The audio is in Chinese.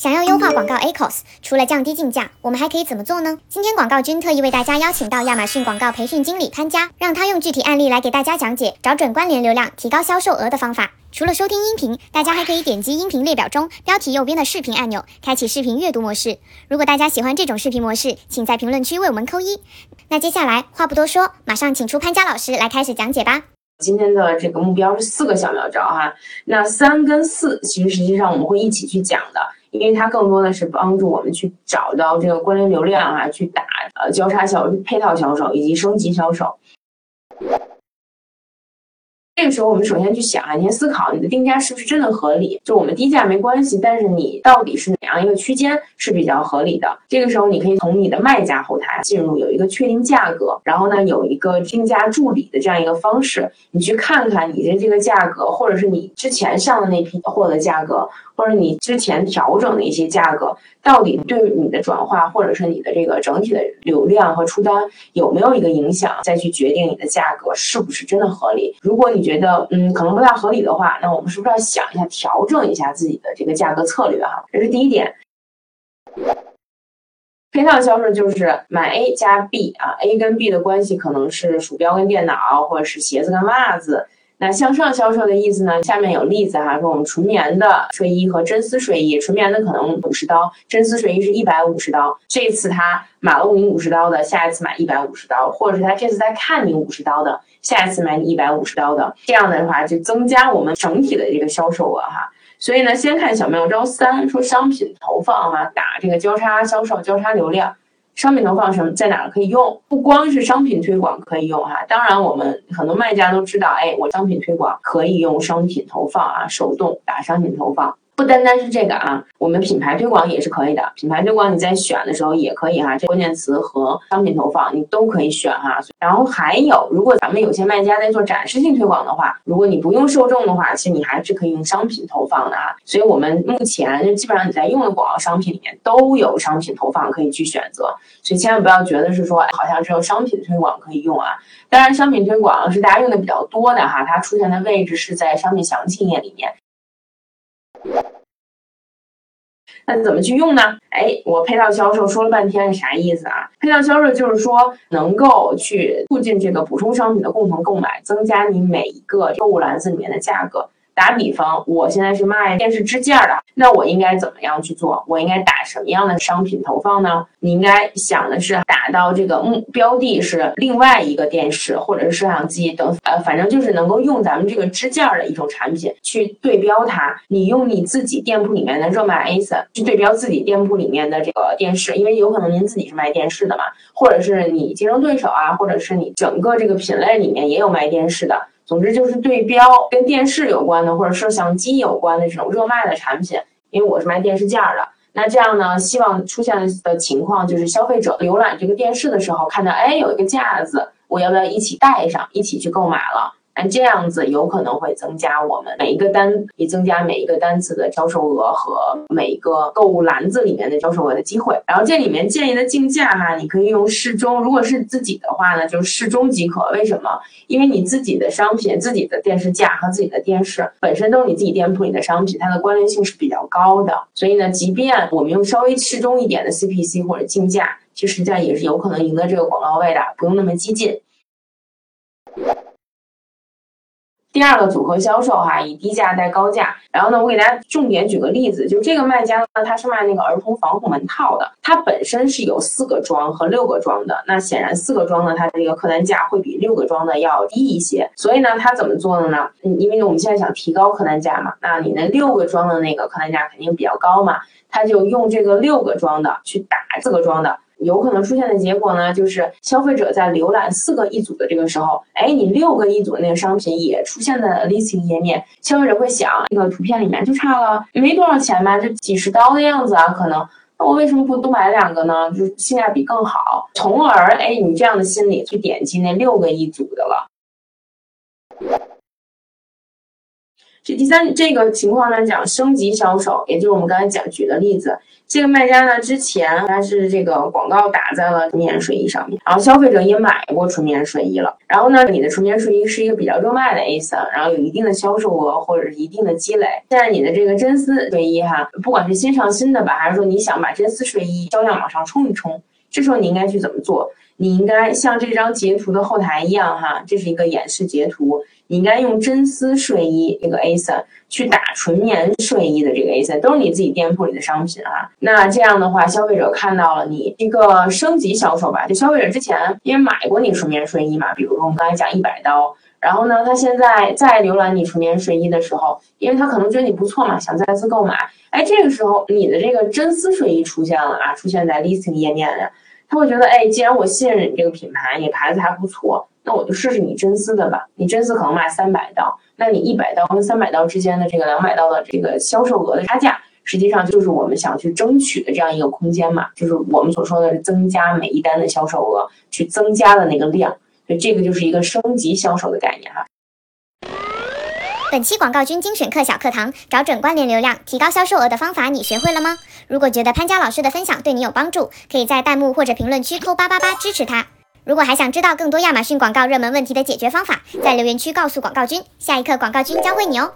想要优化广告 ACOS，除了降低竞价，我们还可以怎么做呢？今天广告君特意为大家邀请到亚马逊广告培训经理潘佳，让他用具体案例来给大家讲解找准关联流量、提高销售额的方法。除了收听音频，大家还可以点击音频列表中标题右边的视频按钮，开启视频阅读模式。如果大家喜欢这种视频模式，请在评论区为我们扣一。那接下来话不多说，马上请出潘佳老师来开始讲解吧。今天的这个目标是四个小妙招哈，那三跟四其实实际上我们会一起去讲的。因为它更多的是帮助我们去找到这个关联流量啊，去打呃交叉销配套销售以及升级销售。这个时候，我们首先去想啊，你先思考你的定价是不是真的合理？就我们低价没关系，但是你到底是哪样一个区间是比较合理的？这个时候，你可以从你的卖家后台进入，有一个确定价格，然后呢，有一个定价助理的这样一个方式，你去看看你的这个价格，或者是你之前上的那批货的价格。或者你之前调整的一些价格，到底对你的转化或者是你的这个整体的流量和出单有没有一个影响？再去决定你的价格是不是真的合理。如果你觉觉得嗯可能不太合理的话，那我们是不是要想一下调整一下自己的这个价格策略哈？这是第一点。配套销售就是买 A 加 B 啊，A 跟 B 的关系可能是鼠标跟电脑，或者是鞋子跟袜子。那向上销售的意思呢？下面有例子哈，说我们纯棉的睡衣和真丝睡衣，纯棉的可能五十刀，真丝睡衣是一百五十刀。这次他买了你五十刀的，下一次买一百五十刀，或者是他这次在看你五十刀的，下一次买你一百五十刀的，这样的话就增加我们整体的这个销售额哈。所以呢，先看小妙招三，说商品投放哈，打这个交叉销售、交叉流量。商品投放什么在哪儿可以用？不光是商品推广可以用哈，当然我们很多卖家都知道，哎，我商品推广可以用商品投放啊，手动打商品投放。不单单是这个啊，我们品牌推广也是可以的。品牌推广你在选的时候也可以哈，这关键词和商品投放你都可以选哈。然后还有，如果咱们有些卖家在做展示性推广的话，如果你不用受众的话，其实你还是可以用商品投放的啊。所以我们目前基本上你在用的广告商品里面都有商品投放可以去选择，所以千万不要觉得是说好像只有商品推广可以用啊。当然，商品推广是大家用的比较多的哈，它出现的位置是在商品详情页里面。那怎么去用呢？哎，我配套销售说了半天是啥意思啊？配套销售就是说能够去促进这个补充商品的共同购买，增加你每一个购物篮子里面的价格。打比方，我现在是卖电视支架的，那我应该怎么样去做？我应该打什么样的商品投放呢？你应该想的是打到这个目标地是另外一个电视或者是摄像机等，呃，反正就是能够用咱们这个支架的一种产品去对标它。你用你自己店铺里面的热卖 A S 去对标自己店铺里面的这个电视，因为有可能您自己是卖电视的嘛，或者是你竞争对手啊，或者是你整个这个品类里面也有卖电视的。总之就是对标跟电视有关的或者摄像机有关的这种热卖的产品，因为我是卖电视件的。那这样呢，希望出现的情况就是消费者浏览这个电视的时候，看到哎有一个架子，我要不要一起带上，一起去购买了？这样子有可能会增加我们每一个单，也增加每一个单次的销售额和每一个购物篮子里面的销售额的机会。然后这里面建议的竞价哈，你可以用适中，如果是自己的话呢，就适中即可。为什么？因为你自己的商品、自己的电视架和自己的电视本身都是你自己店铺里的商品，它的关联性是比较高的。所以呢，即便我们用稍微适中一点的 CPC 或者竞价，其实际上也是有可能赢得这个广告位的，不用那么激进。第二个组合销售哈，以低价带高价。然后呢，我给大家重点举个例子，就这个卖家呢，他是卖那个儿童防护门套的，它本身是有四个装和六个装的。那显然四个装呢，它这个客单价会比六个装的要低一些。所以呢，他怎么做的呢？嗯因为，我们现在想提高客单价嘛，那你那六个装的那个客单价肯定比较高嘛，他就用这个六个装的去打四个装的。有可能出现的结果呢，就是消费者在浏览四个一组的这个时候，哎，你六个一组的那个商品也出现在 listing 页面，消费者会想，那个图片里面就差了没多少钱吧，就几十刀的样子啊，可能，那我为什么不多买两个呢？就是性价比更好，从而，哎，你这样的心理去点击那六个一组的了。这第三这个情况呢，讲升级销售，也就是我们刚才讲举的例子。这个卖家呢，之前他是这个广告打在了纯棉睡衣上面，然后消费者也买过纯棉睡衣了。然后呢，你的纯棉睡衣是一个比较热卖的 A 三，然后有一定的销售额或者是一定的积累。现在你的这个真丝睡衣哈，不管是新上新的吧，还是说你想把真丝睡衣销量往上冲一冲，这时候你应该去怎么做？你应该像这张截图的后台一样哈，这是一个演示截图。你应该用真丝睡衣这个 A 三去打纯棉睡衣的这个 A 三，都是你自己店铺里的商品啊。那这样的话，消费者看到了你一个升级销售吧，就消费者之前因为买过你纯棉睡衣嘛，比如说我们刚才讲一百刀，然后呢，他现在再浏览你纯棉睡衣的时候，因为他可能觉得你不错嘛，想再次购买，哎，这个时候你的这个真丝睡衣出现了啊，出现在 listing 页面呀，他会觉得，哎，既然我信任你这个品牌，你牌子还不错。那我就试试你真丝的吧，你真丝可能卖三百刀，那你一百刀跟三百刀之间的这个两百刀的这个销售额的差价，实际上就是我们想去争取的这样一个空间嘛，就是我们所说的增加每一单的销售额，去增加的那个量，所以这个就是一个升级销售的概念哈。本期广告君精选课小课堂，找准关联流量，提高销售额的方法，你学会了吗？如果觉得潘佳老师的分享对你有帮助，可以在弹幕或者评论区扣八八八支持他。如果还想知道更多亚马逊广告热门问题的解决方法，在留言区告诉广告君，下一课广告君教会你哦。